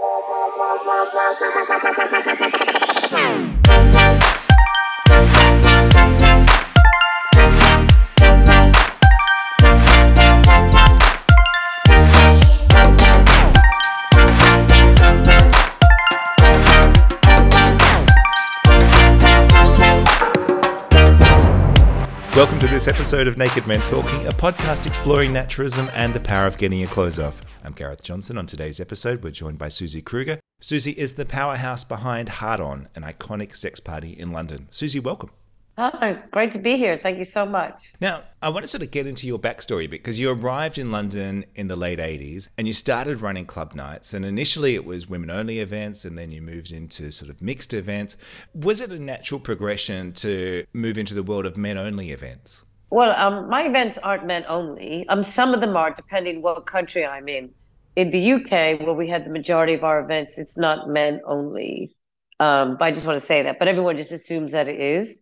Welcome to this episode of Naked Men Talking, a podcast exploring naturism and the power of getting your clothes off. I'm Gareth Johnson. On today's episode, we're joined by Suzie Krueger. Suzie is the powerhouse behind Hard On, an iconic sex party in London. Suzie, welcome. Hi, great to be here. Thank you so much. Now, I want to sort of get into your backstory because you arrived in London in the late 80s and you started running club nights. And initially it was women only events and then you moved into sort of mixed events. Was it a natural progression to move into the world of men only events? Well, um, my events aren't men only. Um, some of them are, depending what country I'm in. In the UK, where we had the majority of our events, it's not men only. Um, but I just want to say that. But everyone just assumes that it is.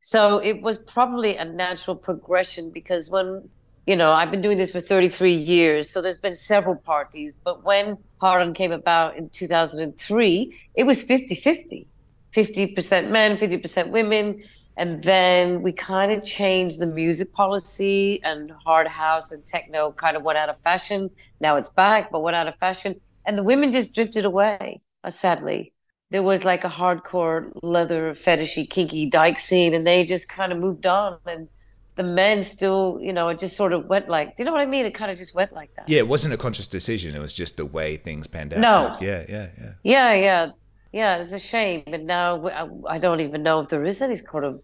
So it was probably a natural progression because when, you know, I've been doing this for 33 years, so there's been several parties. But when Hard came about in 2003, it was 50 50 50% men, 50% women. And then we kind of changed the music policy, and hard house and techno kind of went out of fashion. Now it's back, but went out of fashion. And the women just drifted away, uh, sadly. There was like a hardcore leather fetishy kinky dyke scene and they just kind of moved on. And the men still you know it just sort of went like do you know what i mean? It kind of just went like that. Yeah it wasn't a conscious decision. It was just the way things panned out. No. So, yeah yeah yeah. Yeah yeah. Yeah it's a shame. But now I, I don't even know if there is any sort of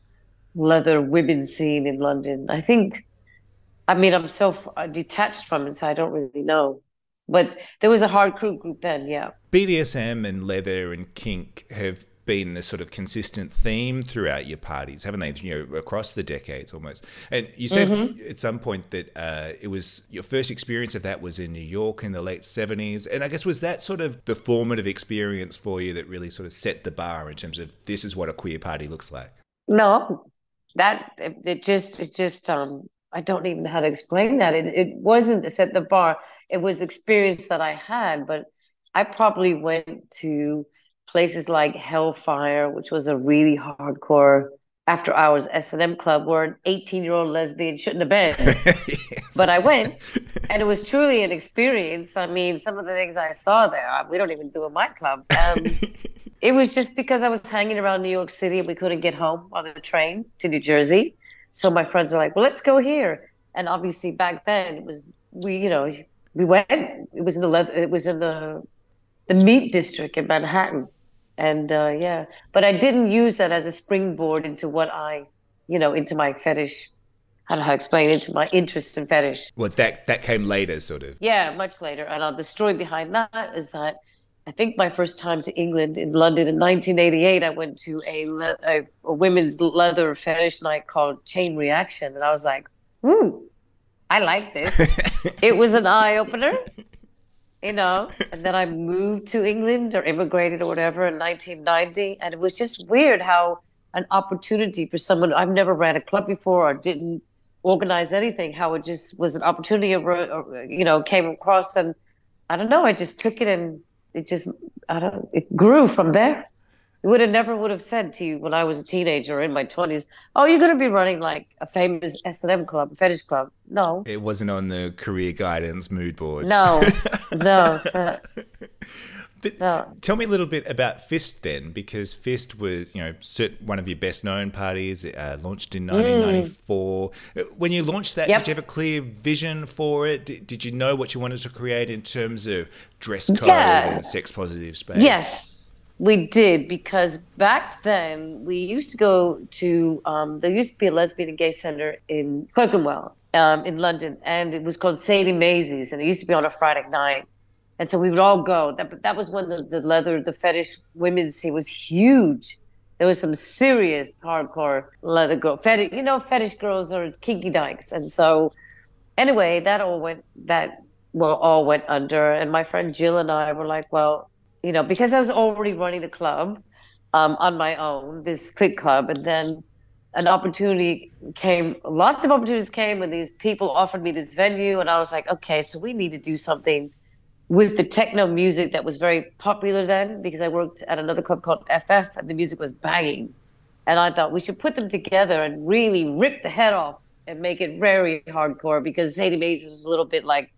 leather women scene in london i think i mean i'm so detached from it so i don't really know but there was a hard crew group then, yeah. BDSM and leather and kink have been the sort of consistent theme throughout your parties, haven't they? You know, across the decades almost. And you said mm-hmm. at some point that uh, it was your first experience of that was in New York in the late seventies. And I guess was that sort of the formative experience for you that really sort of set the bar in terms of this is what a queer party looks like? No, that it, it just it just um I don't even know how to explain that. It it wasn't set the bar. It was experience that I had, but I probably went to places like Hellfire, which was a really hardcore after hours S&M club where an 18 year old lesbian shouldn't have been. yes. But I went and it was truly an experience. I mean, some of the things I saw there, we don't even do in my club. Um, it was just because I was hanging around New York City and we couldn't get home on the train to New Jersey. So my friends are like, well, let's go here. And obviously back then it was, we, you know, we went, it was in the, leather, it was in the, the meat district in Manhattan. And uh, yeah, but I didn't use that as a springboard into what I, you know, into my fetish. I don't know how to explain it, into my interest in fetish. Well, that that came later, sort of. Yeah, much later. And uh, the story behind that is that I think my first time to England in London in 1988, I went to a, a, a women's leather fetish night called Chain Reaction, and I was like, "Hmm, I like this." it was an eye opener, you know. And then I moved to England or immigrated or whatever in 1990, and it was just weird how an opportunity for someone I've never ran a club before or didn't organize anything, how it just was an opportunity, or, you know, came across, and I don't know, I just took it and it just I don't it grew from there. It would have never would have said to you when I was a teenager in my twenties, "Oh, you're going to be running like a famous S and M club, fetish club." No, it wasn't on the career guidance mood board. No, no. But tell me a little bit about Fist then, because Fist was, you know, one of your best known parties. uh, launched in 1994. Mm. When you launched that, yep. did you have a clear vision for it? Did, did, you know what you wanted to create in terms of dress code yeah. and sex positive space? Yes, we did because back then we used to go to um, there used to be a lesbian and gay center in Clerkenwell um, in London, and it was called Sadie Maisie's, and it used to be on a Friday night and so we would all go. That that was when the, the leather, the fetish women's scene was huge. There was some serious hardcore leather girl fetish. You know, fetish girls are kinky dykes, and so anyway, that all went that well all went under. And my friend Jill and I were like, well, you know, because I was already running the club um, on my own, this click club, and then an opportunity came. Lots of opportunities came, and these people offered me this venue, and I was like, okay, so we need to do something with the techno music that was very popular then, because I worked at another club called FF and the music was banging. And I thought we should put them together and really rip the head off and make it very hardcore because Sadie Mays was a little bit like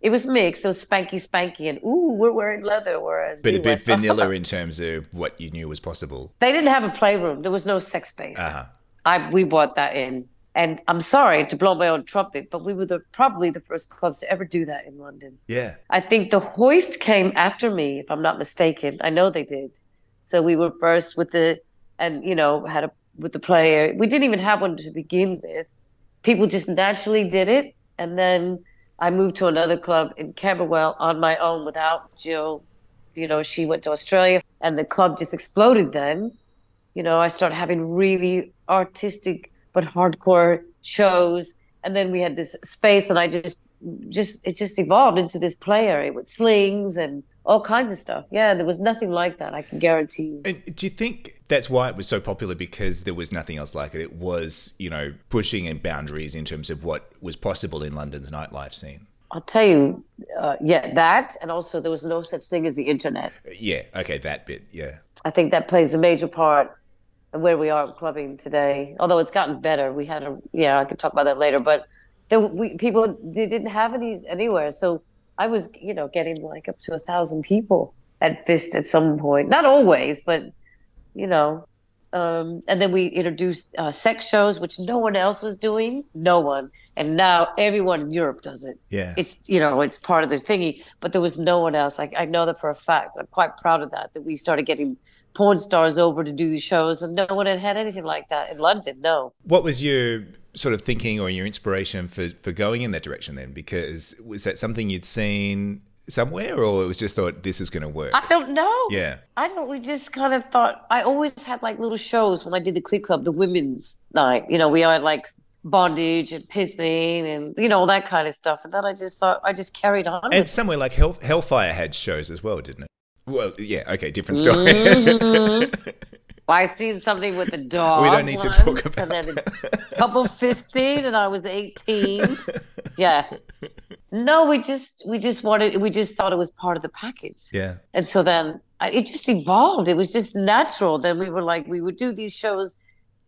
it was mixed. It was spanky, spanky, and ooh, we're wearing leather. Whereas, but we a bit vanilla in terms of what you knew was possible. They didn't have a playroom. There was no sex space. Uh-huh. I we bought that in, and I'm sorry to blow my own trumpet, but we were the probably the first clubs to ever do that in London. Yeah, I think the Hoist came after me, if I'm not mistaken. I know they did. So we were first with the, and you know, had a with the player. We didn't even have one to begin with. People just naturally did it, and then I moved to another club in Camberwell on my own without Jill. You know, she went to Australia and the club just exploded then. You know, I started having really artistic but hardcore shows. And then we had this space and I just just it just evolved into this play area with slings and all kinds of stuff. Yeah, there was nothing like that. I can guarantee you. And do you think that's why it was so popular because there was nothing else like it? It was, you know, pushing in boundaries in terms of what was possible in London's nightlife scene. I'll tell you, uh, yeah, that, and also there was no such thing as the internet. Yeah, okay, that bit, yeah. I think that plays a major part where we are clubbing today. Although it's gotten better, we had a, yeah, I could talk about that later, but then we people they didn't have any anywhere, so I was, you know, getting like up to a thousand people at Fist at some point. Not always, but you know. Um, and then we introduced uh, sex shows, which no one else was doing. No one. And now everyone in Europe does it. Yeah. It's you know it's part of the thingy, but there was no one else. Like I know that for a fact. I'm quite proud of that. That we started getting porn stars over to do the shows, and no one had had anything like that in London. No. What was your sort of thinking or your inspiration for for going in that direction then? Because was that something you'd seen somewhere or it was just thought this is going to work? I don't know. Yeah. I don't, we just kind of thought, I always had like little shows when I did the Click Club, the women's night. You know, we had like bondage and pissing and, you know, all that kind of stuff. And then I just thought, I just carried on. And somewhere like Hell, Hellfire had shows as well, didn't it? Well, yeah, okay, different story. Mm-hmm. I seen something with a dog. We don't need to talk about and then a couple fifteen, and I was eighteen. Yeah. No, we just we just wanted we just thought it was part of the package. Yeah. And so then it just evolved. It was just natural. Then we were like we would do these shows,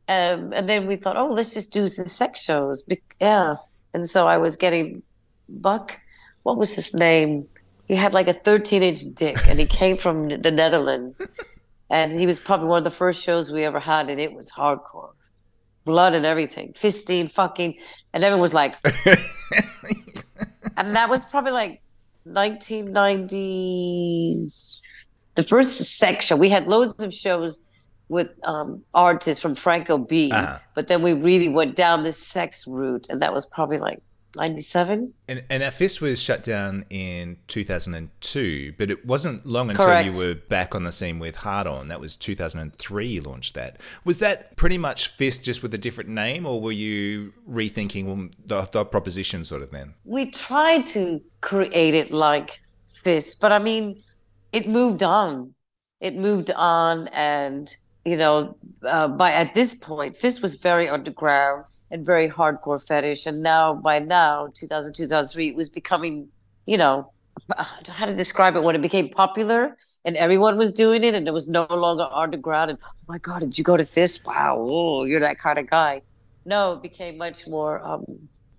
um, and then we thought, oh, let's just do some sex shows. Yeah. And so I was getting Buck. What was his name? He had like a 13 inch dick, and he came from the Netherlands and he was probably one of the first shows we ever had, and it was hardcore, blood and everything, fisting, fucking, and everyone was like, and that was probably like 1990s, the first sex show. We had loads of shows with um, artists from Franco B, uh-huh. but then we really went down this sex route, and that was probably like 97. And, and our fist was shut down in 2002, but it wasn't long until Correct. you were back on the scene with Hard On. That was 2003 you launched that. Was that pretty much Fist just with a different name, or were you rethinking the, the proposition sort of then? We tried to create it like Fist, but I mean, it moved on. It moved on, and, you know, uh, by at this point, Fist was very underground and very hardcore fetish. And now, by now, 2000, 2003, it was becoming, you know, how to describe it when it became popular and everyone was doing it and it was no longer underground. And oh my God, did you go to this Wow, oh, you're that kind of guy. No, it became much more. Um,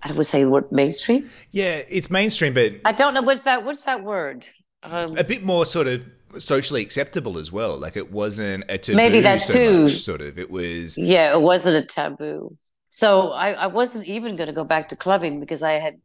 I would say the word mainstream. Yeah, it's mainstream, but I don't know what's that. What's that word? Um, a bit more sort of socially acceptable as well. Like it wasn't a taboo. Maybe that so too. Much, sort of. It was. Yeah, it wasn't a taboo. So I, I wasn't even going to go back to clubbing because I had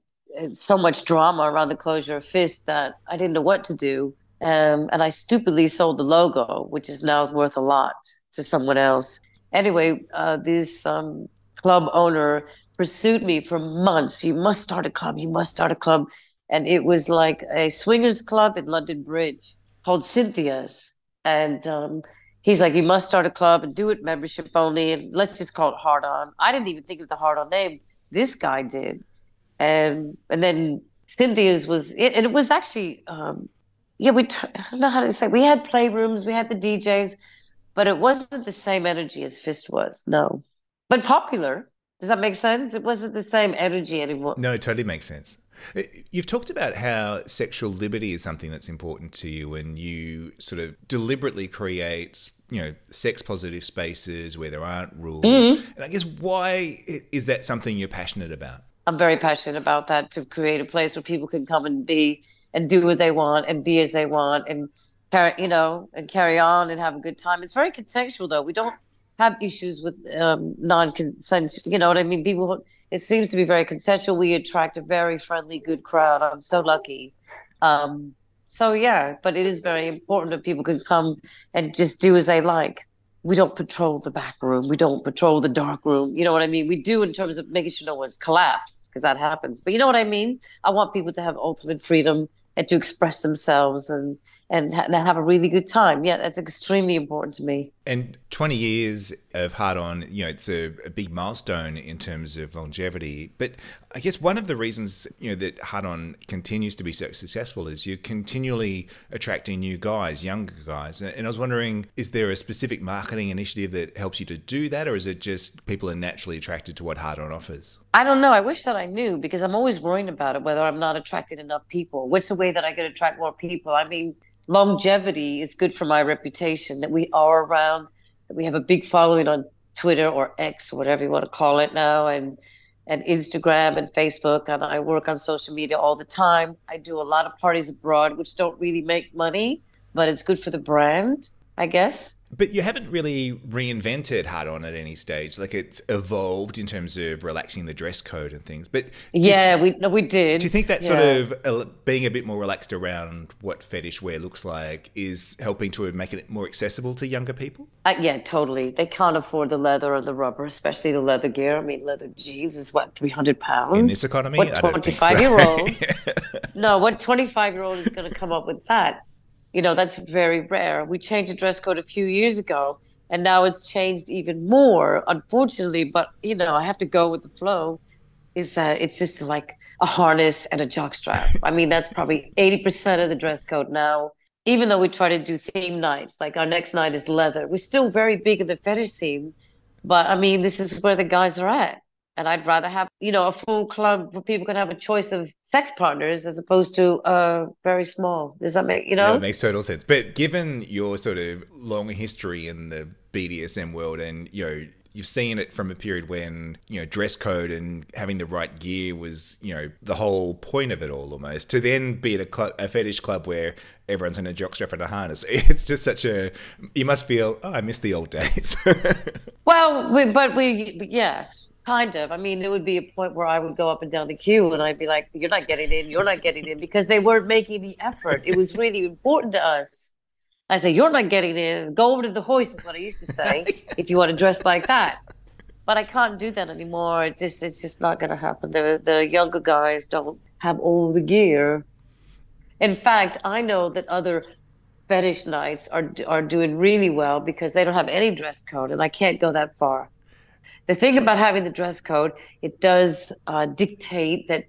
so much drama around the closure of Fist that I didn't know what to do. Um, and I stupidly sold the logo, which is now worth a lot to someone else. Anyway, uh, this um, club owner pursued me for months. You must start a club. You must start a club. And it was like a swingers club in London Bridge called Cynthia's. And um, he's like, you must start a club and do it membership only, and let's just call it Hard On. I didn't even think of the Hard On name. This guy did, and and then Cynthia's was it, and it was actually, um, yeah, we I don't know how to say. We had playrooms, we had the DJs, but it wasn't the same energy as Fist was. No, but popular. Does that make sense? It wasn't the same energy anymore. No, it totally makes sense. You've talked about how sexual liberty is something that's important to you, and you sort of deliberately create, you know, sex positive spaces where there aren't rules. Mm-hmm. And I guess why is that something you're passionate about? I'm very passionate about that to create a place where people can come and be and do what they want and be as they want and carry, you know, and carry on and have a good time. It's very consensual, though. We don't have issues with um, non-consent. You know what I mean? People, it seems to be very consensual. We attract a very friendly, good crowd. I'm so lucky. Um, so yeah, but it is very important that people can come and just do as they like. We don't patrol the back room. We don't patrol the dark room. You know what I mean? We do in terms of making sure no one's collapsed because that happens. But you know what I mean? I want people to have ultimate freedom and to express themselves and and, ha- and have a really good time. Yeah, that's extremely important to me. And 20 years of Hard On, you know, it's a, a, big milestone in terms of longevity. But I guess one of the reasons, you know, that Hard On continues to be so successful is you're continually attracting new guys, younger guys. And I was wondering, is there a specific marketing initiative that helps you to do that? Or is it just people are naturally attracted to what Hard On offers? I don't know. I wish that I knew because I'm always worrying about it, whether I'm not attracting enough people. What's the way that I can attract more people? I mean, longevity is good for my reputation that we are around that we have a big following on twitter or x or whatever you want to call it now and and instagram and facebook and i work on social media all the time. I do a lot of parties abroad which don't really make money but it's good for the brand i guess but you haven't really reinvented Hard On at any stage. Like it's evolved in terms of relaxing the dress code and things. But yeah, you, we no, we did. Do you think that yeah. sort of uh, being a bit more relaxed around what fetish wear looks like is helping to make it more accessible to younger people? Uh, yeah, totally. They can't afford the leather or the rubber, especially the leather gear. I mean, leather jeans is what three hundred pounds in this economy. What twenty five so. year old? no, what twenty five year old is going to come up with that? You know, that's very rare. We changed the dress code a few years ago, and now it's changed even more, unfortunately. But, you know, I have to go with the flow. Is that it's just like a harness and a jockstrap. I mean, that's probably 80% of the dress code now. Even though we try to do theme nights, like our next night is leather, we're still very big in the fetish scene. But I mean, this is where the guys are at and I'd rather have you know a full club where people can have a choice of sex partners as opposed to uh very small. Does that make you know? Yeah, it makes total sense. But given your sort of long history in the BDSM world, and you know you've seen it from a period when you know dress code and having the right gear was you know the whole point of it all almost. To then be at a, club, a fetish club where everyone's in a jockstrap and a harness, it's just such a you must feel oh I miss the old days. well, we, but we yeah Kind of. I mean, there would be a point where I would go up and down the queue and I'd be like, you're not getting in, you're not getting in, because they weren't making the effort. It was really important to us. I say, you're not getting in. Go over to the hoist is what I used to say, if you want to dress like that. But I can't do that anymore. It's just it's just not gonna happen. The the younger guys don't have all the gear. In fact, I know that other fetish nights are are doing really well because they don't have any dress code, and I can't go that far the thing about having the dress code, it does uh, dictate that,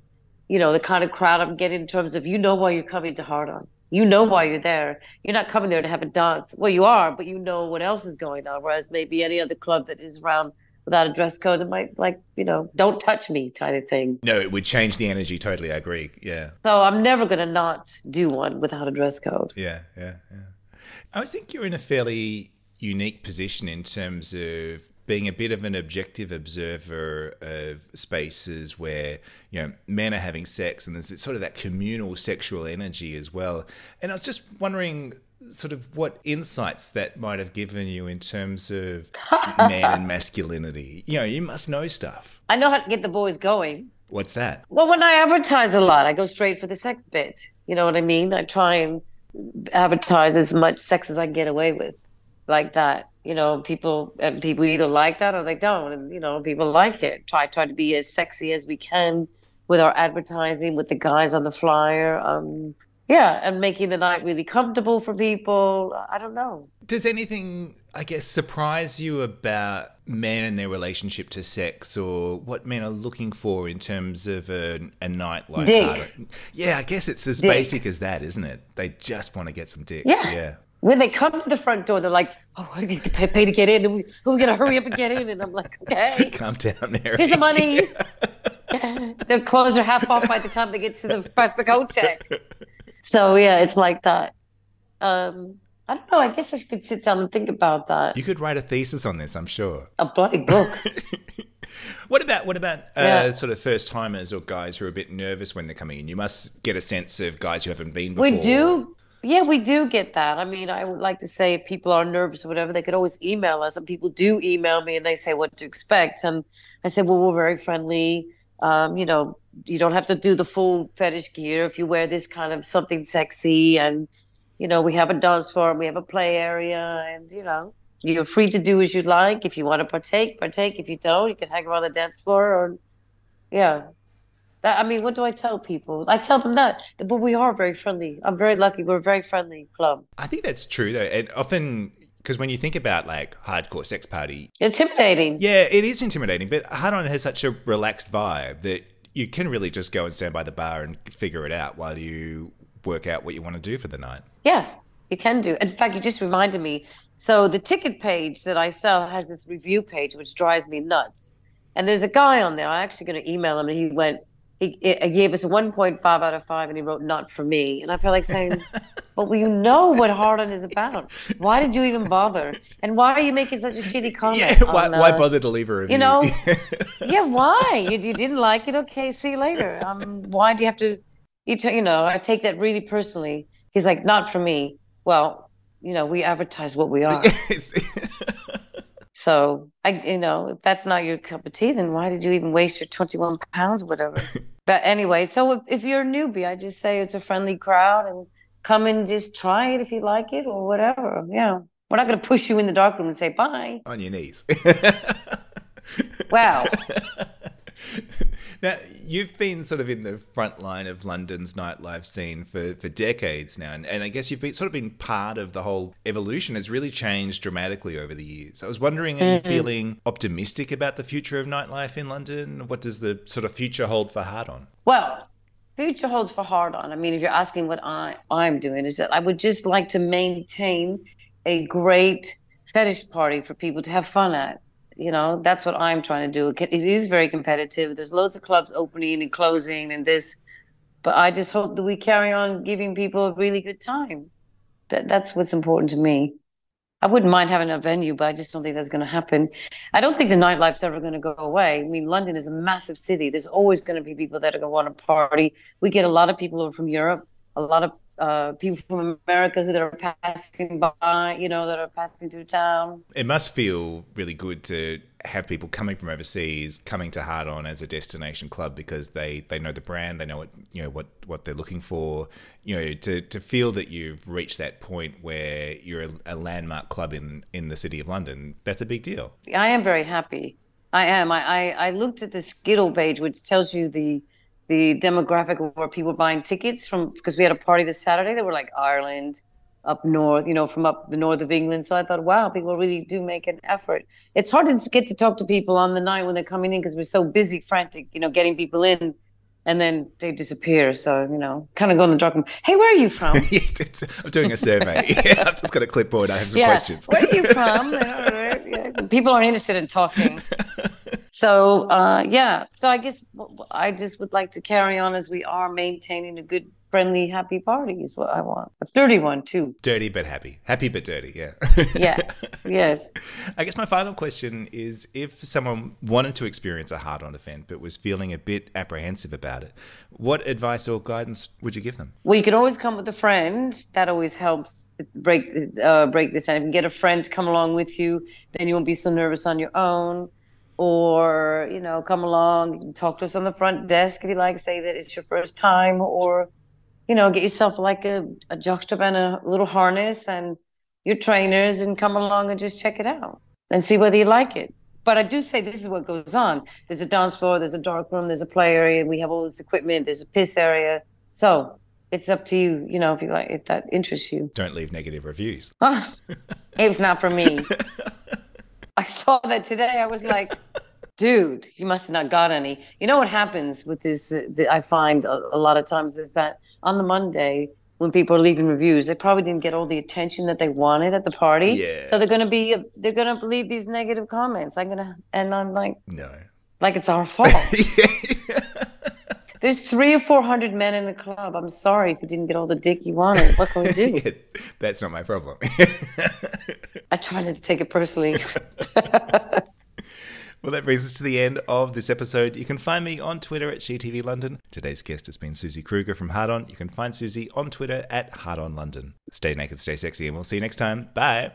you know, the kind of crowd I'm getting in terms of you know why you're coming to Hard On. You know why you're there. You're not coming there to have a dance. Well, you are, but you know what else is going on. Whereas maybe any other club that is around without a dress code, it might like, you know, don't touch me kind of thing. No, it would change the energy totally. I agree. Yeah. So I'm never going to not do one without a dress code. Yeah, yeah, yeah. I think you're in a fairly unique position in terms of being a bit of an objective observer of spaces where you know men are having sex and there's sort of that communal sexual energy as well. And i was just wondering sort of what insights that might have given you in terms of man and masculinity. You know you must know stuff. I know how to get the boys going. What's that? Well when i advertise a lot i go straight for the sex bit. You know what i mean? I try and advertise as much sex as i can get away with like that you know, people and people either like that or they don't, and you know, people like it. Try try to be as sexy as we can with our advertising, with the guys on the flyer. Um, yeah, and making the night really comfortable for people. I don't know. Does anything, I guess, surprise you about men and their relationship to sex, or what men are looking for in terms of a, a night like dick. Yeah, I guess it's as dick. basic as that, isn't it? They just want to get some dick. Yeah. Yeah when they come to the front door, they're like, "Oh, I need to pay, pay to get in, and we, we're gonna hurry up and get in." And I'm like, "Okay, calm down, Mary. Here's the money. Their clothes are half off by the time they get to the press the coat check. So yeah, it's like that. Um, I don't know. I guess I could sit down and think about that. You could write a thesis on this, I'm sure. A bloody book. what about what about uh, Yeah. sort of first timers or guys who are a bit nervous when they're coming in? You must get a sense of guys who haven't been before. We do. Yeah, we do get that. I mean, I would like to say if people are nervous or whatever, they could always email us. And people do email me and they say what to expect. And I said, well, we're very friendly. Um, you know, you don't have to do the full fetish gear if you wear this kind of something sexy. And, you know, we have a dance floor we have a play area. And, you know, you're free to do as you like. If you want to partake, partake. If you don't, you can hang around the dance floor or, yeah. I mean, what do I tell people? I tell them that, but we are very friendly. I'm very lucky. We're a very friendly club. I think that's true though. And often because when you think about like hardcore sex party, Intimidating. yeah, it is intimidating, but Hard On has such a relaxed vibe that you can really just go and stand by the bar and figure it out while you work out what you want to do for the night. Yeah, you can do. In fact, you just reminded me. So the ticket page that I sell has this review page, which drives me nuts. And there's a guy on there. I'm actually going to email him, and he went. He, he gave us a 1.5 out of five, and he wrote "not for me." And I feel like saying, "But well, you know what Hard On is about. Why did you even bother? And why are you making such a shitty comment?" Yeah, why, on, why uh, bother to leave review? you know yeah why you, you didn't like it okay see you later um why do you have to you, t- you know i take that really personally he's like not for me well you know we advertise what we are so i you know if that's not your cup of tea then why did you even waste your 21 pounds whatever? But anyway so if, if you're a newbie i just say it's a friendly crowd and come and just try it if you like it or whatever yeah we're not going to push you in the dark room and say bye. On your knees. wow Now, you've been sort of in the front line of London's nightlife scene for, for decades now, and, and I guess you've been sort of been part of the whole evolution. It's really changed dramatically over the years. I was wondering, are you mm. feeling optimistic about the future of nightlife in London? What does the sort of future hold for Hard On? Well, future holds for hard on. I mean, if you're asking what I, I'm doing, is that I would just like to maintain a great fetish party for people to have fun at. You know, that's what I'm trying to do. It is very competitive. There's loads of clubs opening and closing and this, but I just hope that we carry on giving people a really good time. That that's what's important to me. I wouldn't mind having a venue, but I just don't think that's going to happen. I don't think the nightlife's ever going to go away. I mean, London is a massive city. There's always going to be people that are going to want to party. We get a lot of people from Europe, a lot of uh, people from America who that are passing by, you know, that are passing through town. It must feel really good to have people coming from overseas coming to Hard On as a destination club because they, they know the brand, they know what you know what, what they're looking for. You know, to, to feel that you've reached that point where you're a, a landmark club in, in the city of London, that's a big deal. I am very happy. I am. I, I, I looked at the Skiddle page, which tells you the the demographic of where people were buying tickets from because we had a party this Saturday. They were like Ireland, up north, you know, from up the north of England. So I thought, wow, people really do make an effort. It's hard to get to talk to people on the night when they're coming in because we're so busy, frantic, you know, getting people in, and then they disappear. So you know, kind of go in the dark room. Hey, where are you from? I'm doing a survey. I've just got a clipboard. I have some yeah, questions. where are you from? You know, right? Yeah. People aren't interested in talking. So uh, yeah, so I guess I just would like to carry on as we are maintaining a good, friendly, happy party is what I want. A dirty one too. Dirty but happy. Happy but dirty, yeah. Yeah. yes. I guess my final question is if someone wanted to experience a hard on event but was feeling a bit apprehensive about it, what advice or guidance would you give them? Well, you can always come with a friend. That always helps break this- uh, break this down. If you can get a friend to come along with you, then you won't be so nervous on your own. Or you know, come along, talk to us on the front desk if you like. Say that it's your first time, or you know, get yourself like a, a jockstrap and a little harness and your trainers, and come along and just check it out and see whether you like it. But I do say this is what goes on. There's a dance floor, there's a dark room, there's a play area. We have all this equipment. There's a piss area. So it's up to you, you know, if you like, if that interests you. Don't leave negative reviews. Ah, it was not for me. I saw that today. I was like, dude, you must have not got any. You know what happens with this? Uh, that I find a, a lot of times is that on the Monday, when people are leaving reviews, they probably didn't get all the attention that they wanted at the party. Yeah. So they're gonna be, they're gonna leave these negative comments. I'm gonna, and I'm like, No. like it's our fault. Yeah. There's three or four hundred men in the club. I'm sorry if you didn't get all the dick you wanted. What can we do? yeah, that's not my problem. I try not to take it personally. Well, that brings us to the end of this episode. You can find me on Twitter at GTV London. Today's guest has been Suzie Krueger from Hard On. You can find Suzie on Twitter at Hard On London. Stay naked, stay sexy, and we'll see you next time. Bye.